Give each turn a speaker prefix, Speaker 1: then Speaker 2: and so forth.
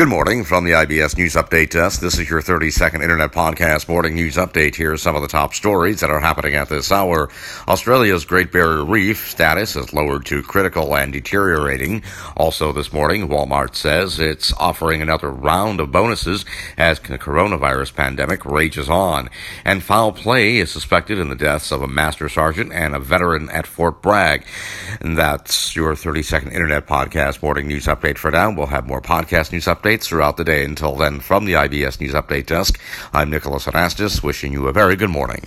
Speaker 1: Good morning from the IBS News Update Desk. This is your 30 second Internet Podcast Morning News Update. Here are some of the top stories that are happening at this hour. Australia's Great Barrier Reef status is lowered to critical and deteriorating. Also this morning, Walmart says it's offering another round of bonuses as the coronavirus pandemic rages on. And foul play is suspected in the deaths of a master sergeant and a veteran at Fort Bragg. And that's your 30 second Internet Podcast Morning News Update for now. We'll have more podcast news updates updates throughout the day. Until then, from the IBS News Update Desk, I'm Nicholas Anastas, wishing you a very good morning.